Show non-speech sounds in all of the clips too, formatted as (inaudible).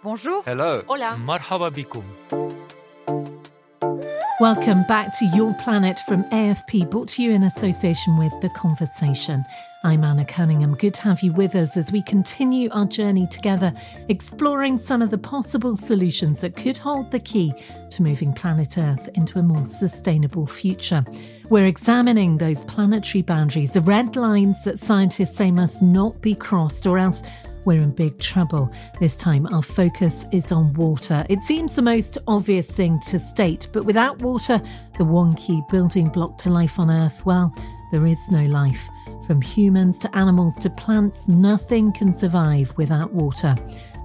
Bonjour. Hello. Hola. Marhaba bikum. Welcome back to Your Planet from AFP, brought to you in association with The Conversation. I'm Anna Cunningham. Good to have you with us as we continue our journey together, exploring some of the possible solutions that could hold the key to moving planet Earth into a more sustainable future. We're examining those planetary boundaries, the red lines that scientists say must not be crossed, or else we're in big trouble. This time, our focus is on water. It seems the most obvious thing to state, but without water, the one key building block to life on Earth, well, there is no life. From humans to animals to plants, nothing can survive without water.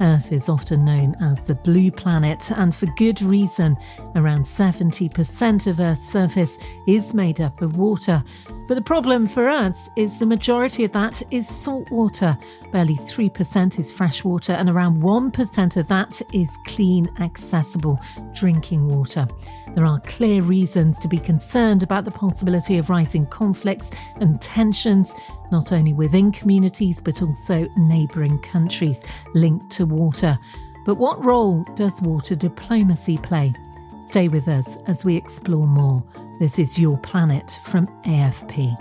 Earth is often known as the blue planet, and for good reason. Around 70% of Earth's surface is made up of water. But the problem for us is the majority of that is salt water. Barely 3% is fresh water, and around 1% of that is clean, accessible drinking water. There are clear reasons to be concerned about the possibility of rising conflicts and tensions, not only within communities but also neighbouring countries linked to water. But what role does water diplomacy play? Stay with us as we explore more. This is Your Planet from AFP.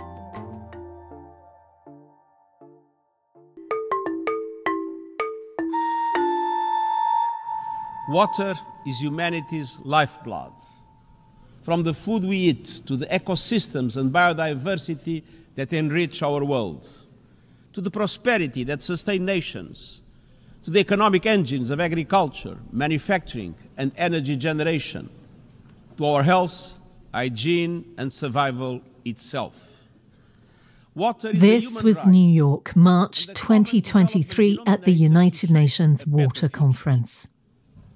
Water is humanity's lifeblood. From the food we eat to the ecosystems and biodiversity that enrich our world, to the prosperity that sustain nations, to the economic engines of agriculture, manufacturing, and energy generation, to our health, hygiene, and survival itself. Water This was right. New York, March 2023, at the United Nations Water Conference.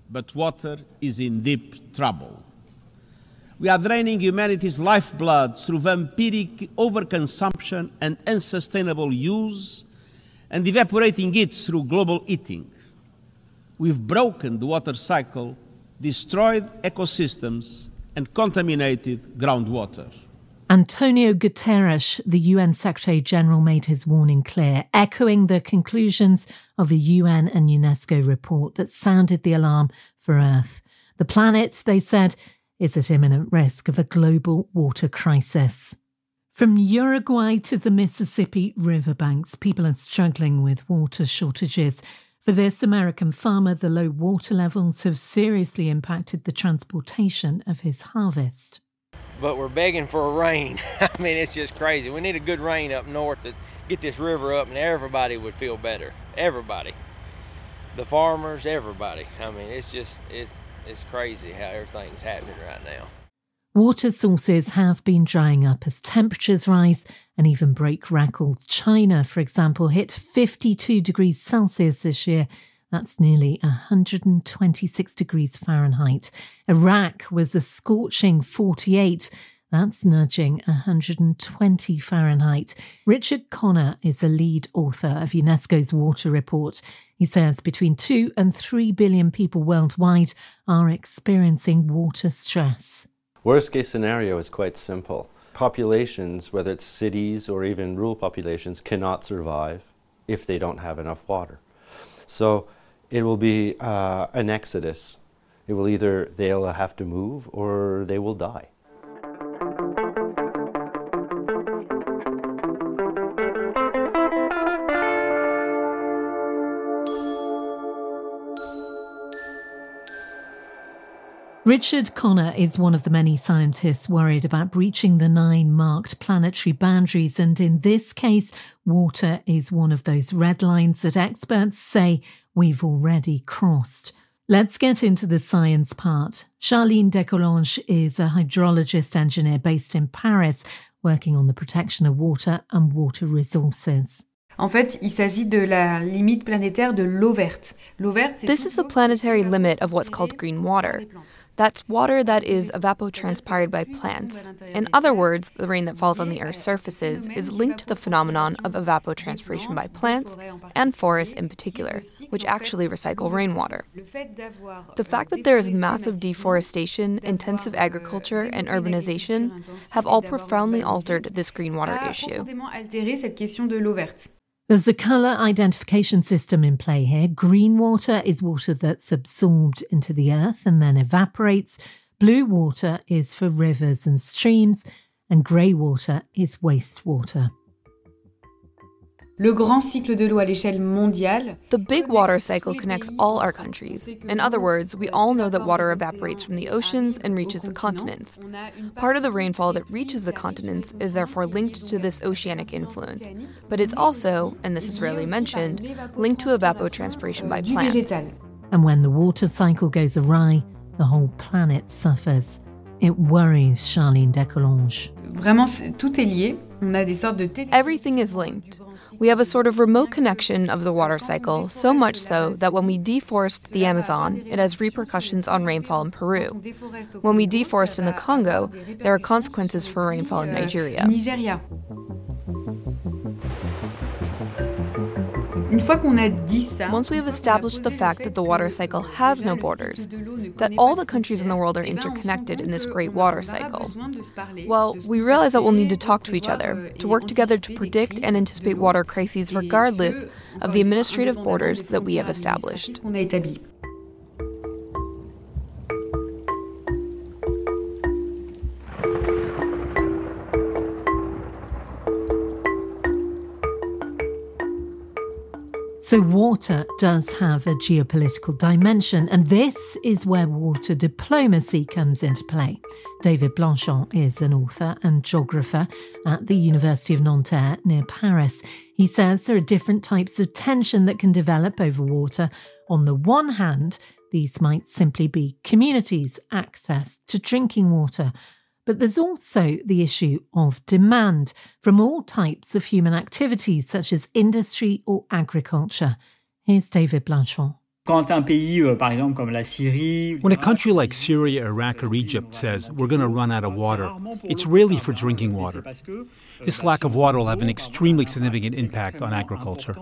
but water is in deep trouble. We are draining humanity's lifeblood through vampiric overconsumption and unsustainable use, and evaporating it through global heating. We've broken the water cycle, destroyed ecosystems, and contaminated groundwater. Antonio Guterres, the UN Secretary General, made his warning clear, echoing the conclusions of a UN and UNESCO report that sounded the alarm for Earth. The planet, they said, is at imminent risk of a global water crisis. From Uruguay to the Mississippi riverbanks, people are struggling with water shortages. For this American farmer, the low water levels have seriously impacted the transportation of his harvest. but we're begging for a rain. (laughs) I mean, it's just crazy. We need a good rain up north to get this river up, and everybody would feel better. Everybody, the farmers, everybody. I mean, it's just it's it's crazy how everything's happening right now. Water sources have been drying up as temperatures rise and even break records. China, for example, hit 52 degrees Celsius this year. That's nearly 126 degrees Fahrenheit. Iraq was a scorching 48. That's nudging 120 Fahrenheit. Richard Connor is a lead author of UNESCO's Water Report. He says between 2 and 3 billion people worldwide are experiencing water stress. Worst case scenario is quite simple. Populations, whether it's cities or even rural populations, cannot survive if they don't have enough water. So it will be uh, an exodus. It will either they'll have to move or they will die. Richard Connor is one of the many scientists worried about breaching the nine marked planetary boundaries, and in this case, water is one of those red lines that experts say we've already crossed. Let's get into the science part. Charlene Descollonges is a hydrologist engineer based in Paris, working on the protection of water and water resources. En fait, il s'agit de la limite planétaire de l'eau verte. L'eau verte, c'est This is the planetary limit of what's called green water. That's water that is evapotranspired by plants. In other words, the rain that falls on the Earth's surfaces is linked to the phenomenon of evapotranspiration by plants and forests in particular, which actually recycle rainwater. The fact that there is massive deforestation, intensive agriculture, and urbanization have all profoundly altered this green water issue. There's a colour identification system in play here. Green water is water that's absorbed into the earth and then evaporates. Blue water is for rivers and streams, and grey water is wastewater. Le grand cycle de l'eau à l'échelle mondiale. The big water cycle connects all our countries. In other words, we all know that water evaporates from the oceans and reaches the continents. Part of the rainfall that reaches the continents is therefore linked to this oceanic influence, but it's also, and this is rarely mentioned, linked to evapotranspiration by plants. And when the water cycle goes awry, the whole planet suffers. It worries Charline Descollonges. Vraiment, tout est lié. On a des sortes de Everything is linked. We have a sort of remote connection of the water cycle, so much so that when we deforest the Amazon, it has repercussions on rainfall in Peru. When we deforest in the Congo, there are consequences for rainfall in Nigeria. Once we have established the fact that the water cycle has no borders, that all the countries in the world are interconnected in this great water cycle, well, we realize that we'll need to talk to each other, to work together to predict and anticipate water crises regardless of the administrative borders that we have established. So, water does have a geopolitical dimension, and this is where water diplomacy comes into play. David Blanchon is an author and geographer at the University of Nanterre near Paris. He says there are different types of tension that can develop over water. On the one hand, these might simply be communities' access to drinking water. But there's also the issue of demand from all types of human activities, such as industry or agriculture. Here's David Blanchon. Euh, when a country like Syria, Iraq, or Egypt says we're going to run out of water, it's really for drinking water. This lack of water will have an extremely significant impact on agriculture.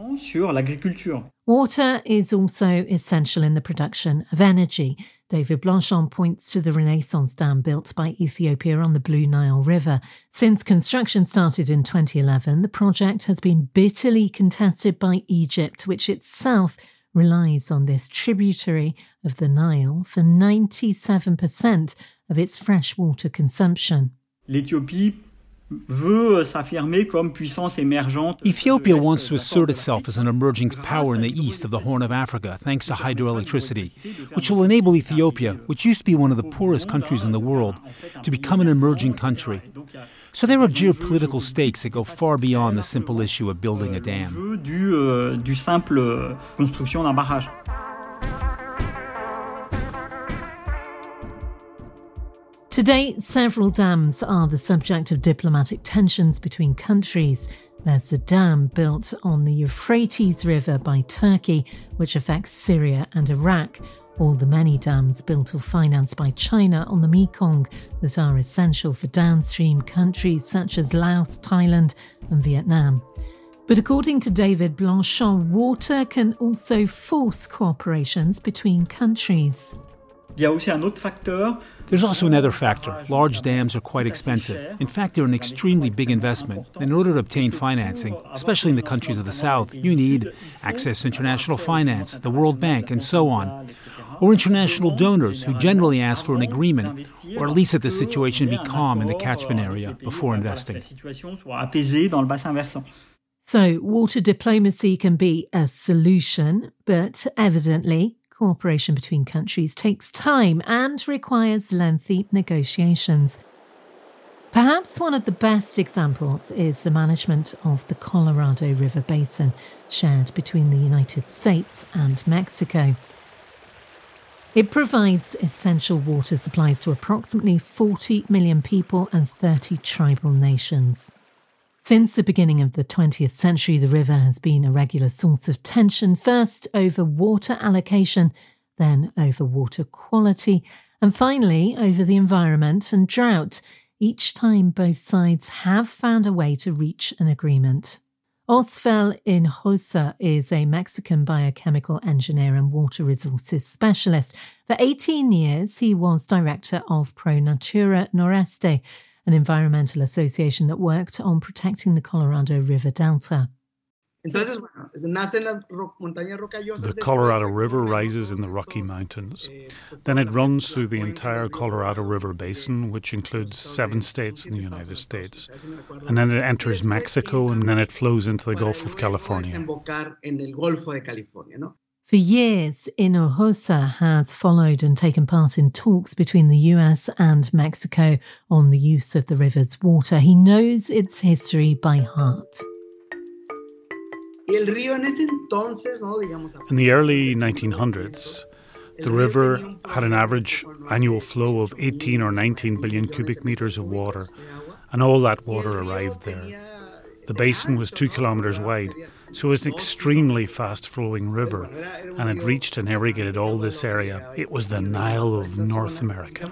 Water is also essential in the production of energy. David Blanchon points to the Renaissance Dam built by Ethiopia on the Blue Nile River. Since construction started in 2011, the project has been bitterly contested by Egypt, which itself relies on this tributary of the Nile for 97% of its freshwater consumption. L'Éthiopie veut s'affirmer comme puissance émergente. Ethiopia wants to assert itself as an emerging power in the east of the Horn of Africa thanks to hydroelectricity, which will enable Ethiopia, which used to be one of the poorest countries in the world, to become an emerging country. So there are geopolitical stakes that go far beyond the simple issue of building a dam. Today, several dams are the subject of diplomatic tensions between countries. There's the dam built on the Euphrates River by Turkey, which affects Syria and Iraq, or the many dams built or financed by China on the Mekong that are essential for downstream countries such as Laos, Thailand, and Vietnam. But according to David Blanchon, water can also force cooperations between countries. There's also another factor. Large dams are quite expensive. In fact, they're an extremely big investment. In order to obtain financing, especially in the countries of the South, you need access to international finance, the World Bank, and so on. Or international donors who generally ask for an agreement, or at least that the situation be calm in the catchment area before investing. So, water diplomacy can be a solution, but evidently, Cooperation between countries takes time and requires lengthy negotiations. Perhaps one of the best examples is the management of the Colorado River Basin, shared between the United States and Mexico. It provides essential water supplies to approximately 40 million people and 30 tribal nations. Since the beginning of the 20th century, the river has been a regular source of tension, first over water allocation, then over water quality, and finally over the environment and drought, each time both sides have found a way to reach an agreement. Osvel Hinojosa is a Mexican biochemical engineer and water resources specialist. For 18 years, he was director of Pro Natura Noreste, an environmental association that worked on protecting the Colorado River Delta. The Colorado River rises in the Rocky Mountains. Then it runs through the entire Colorado River basin, which includes seven states in the United States. And then it enters Mexico and then it flows into the Gulf of California. For years, Hinojosa has followed and taken part in talks between the US and Mexico on the use of the river's water. He knows its history by heart. In the early 1900s, the river had an average annual flow of 18 or 19 billion cubic meters of water, and all that water arrived there. The basin was two kilometers wide, so it was an extremely fast flowing river, and it reached and irrigated all this area. It was the Nile of North America.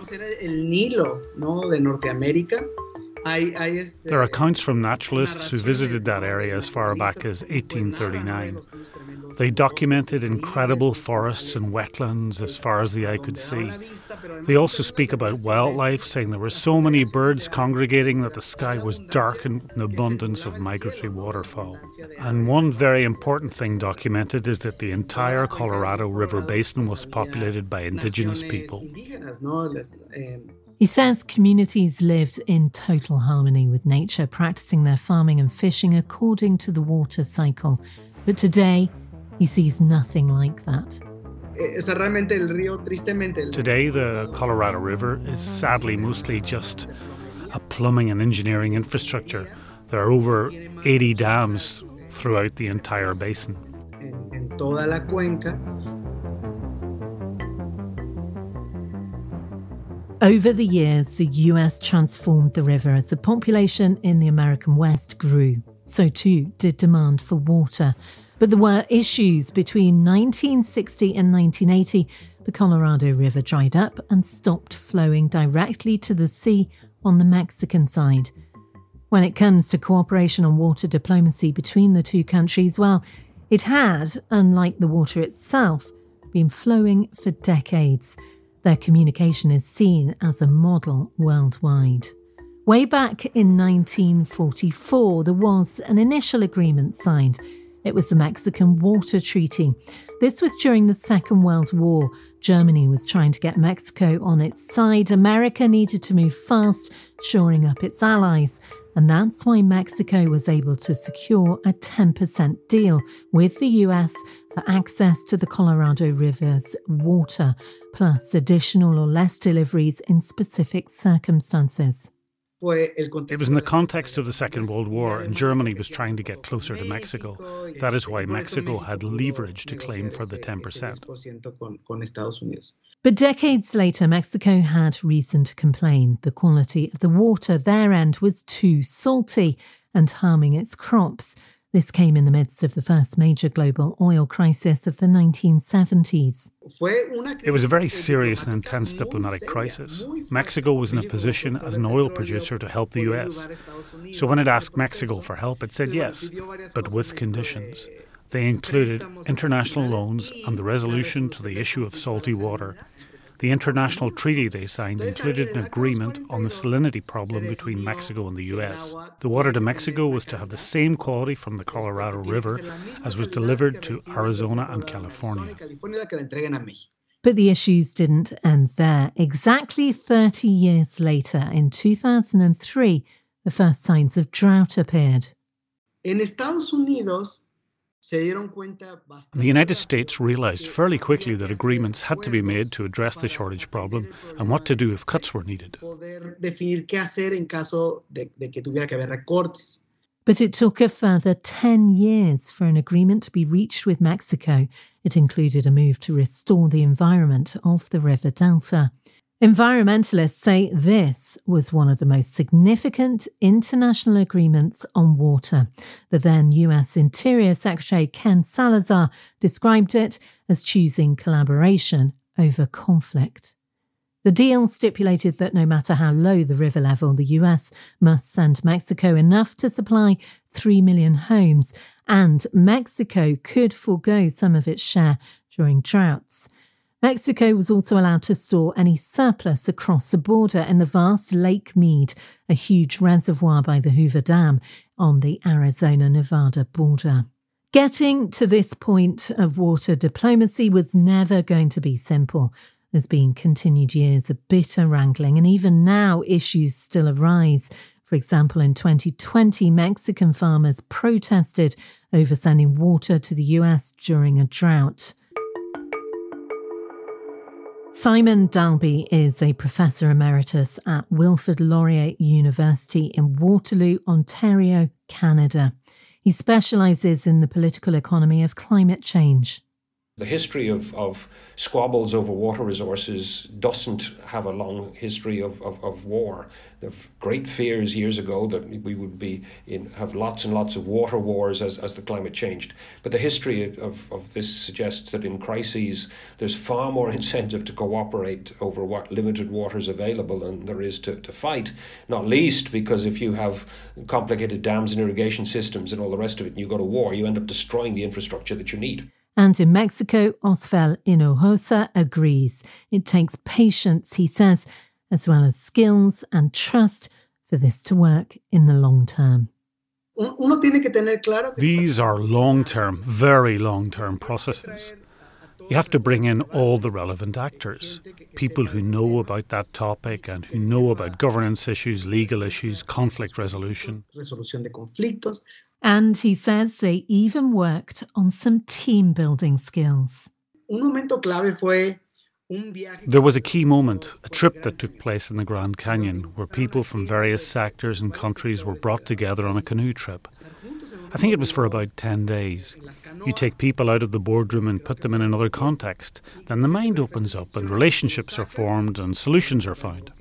There are accounts from naturalists who visited that area as far back as 1839. They documented incredible forests and wetlands as far as the eye could see. They also speak about wildlife, saying there were so many birds congregating that the sky was darkened with an abundance of migratory waterfowl. And one very important thing documented is that the entire Colorado River basin was populated by indigenous people. He says communities lived in total harmony with nature, practicing their farming and fishing according to the water cycle. But today, he sees nothing like that. Today, the Colorado River is sadly mostly just a plumbing and engineering infrastructure. There are over 80 dams throughout the entire basin. Over the years, the US transformed the river as the population in the American West grew. So too did demand for water. But there were issues between 1960 and 1980. The Colorado River dried up and stopped flowing directly to the sea on the Mexican side. When it comes to cooperation on water diplomacy between the two countries, well, it had, unlike the water itself, been flowing for decades. Their communication is seen as a model worldwide. Way back in 1944, there was an initial agreement signed. It was the Mexican Water Treaty. This was during the Second World War. Germany was trying to get Mexico on its side. America needed to move fast, shoring up its allies. And that's why Mexico was able to secure a 10% deal with the US for access to the Colorado River's water, plus additional or less deliveries in specific circumstances. It was in the context of the Second World War, and Germany was trying to get closer to Mexico. That is why Mexico had leverage to claim for the 10%. But decades later, Mexico had reason to complain. The quality of the water there end was too salty and harming its crops. This came in the midst of the first major global oil crisis of the 1970s. It was a very serious and intense diplomatic crisis. Mexico was in a position as an oil producer to help the US. So when it asked Mexico for help, it said yes, but with conditions. They included international loans and the resolution to the issue of salty water. The international treaty they signed included an agreement on the salinity problem between Mexico and the US. The water to Mexico was to have the same quality from the Colorado River as was delivered to Arizona and California. But the issues didn't end there. Exactly 30 years later, in 2003, the first signs of drought appeared. In Estados Unidos, the United States realized fairly quickly that agreements had to be made to address the shortage problem and what to do if cuts were needed. But it took a further 10 years for an agreement to be reached with Mexico. It included a move to restore the environment of the river delta. Environmentalists say this was one of the most significant international agreements on water. The then US Interior Secretary Ken Salazar described it as choosing collaboration over conflict. The deal stipulated that no matter how low the river level, the US must send Mexico enough to supply 3 million homes, and Mexico could forego some of its share during droughts. Mexico was also allowed to store any surplus across the border in the vast Lake Mead, a huge reservoir by the Hoover Dam on the Arizona Nevada border. Getting to this point of water diplomacy was never going to be simple. There's been continued years of bitter wrangling, and even now, issues still arise. For example, in 2020, Mexican farmers protested over sending water to the US during a drought. Simon Dalby is a professor emeritus at Wilfrid Laurier University in Waterloo, Ontario, Canada. He specialises in the political economy of climate change. The history of, of squabbles over water resources doesn't have a long history of, of, of war. There were great fears years ago that we would be in, have lots and lots of water wars as, as the climate changed. But the history of, of this suggests that in crises there's far more (laughs) incentive to cooperate over what limited water is available than there is to, to fight, not least because if you have complicated dams and irrigation systems and all the rest of it and you go to war, you end up destroying the infrastructure that you need. And in Mexico, Osvel Hinojosa agrees. It takes patience, he says, as well as skills and trust for this to work in the long term. These are long term, very long term processes. You have to bring in all the relevant actors people who know about that topic and who know about governance issues, legal issues, conflict resolution. And he says they even worked on some team building skills. There was a key moment, a trip that took place in the Grand Canyon, where people from various sectors and countries were brought together on a canoe trip. I think it was for about 10 days. You take people out of the boardroom and put them in another context. Then the mind opens up and relationships are formed and solutions are found.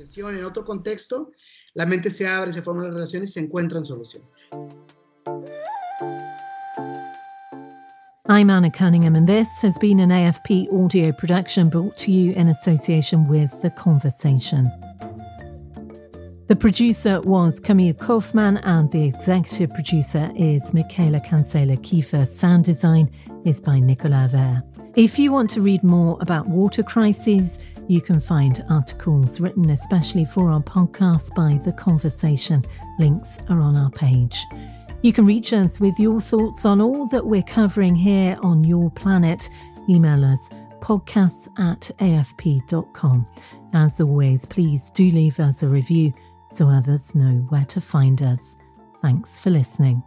I'm Anna Cunningham, and this has been an AFP audio production brought to you in association with The Conversation. The producer was Camille Kauffmann, and the executive producer is Michaëla Cancela Kieffer. Sound design is by Nicolas Vair. If you want to read more about water crises, you can find articles written especially for our podcast by The Conversation. Links are on our page. You can reach us with your thoughts on all that we're covering here on your planet. Email us podcasts at afp.com. As always, please do leave us a review so others know where to find us. Thanks for listening.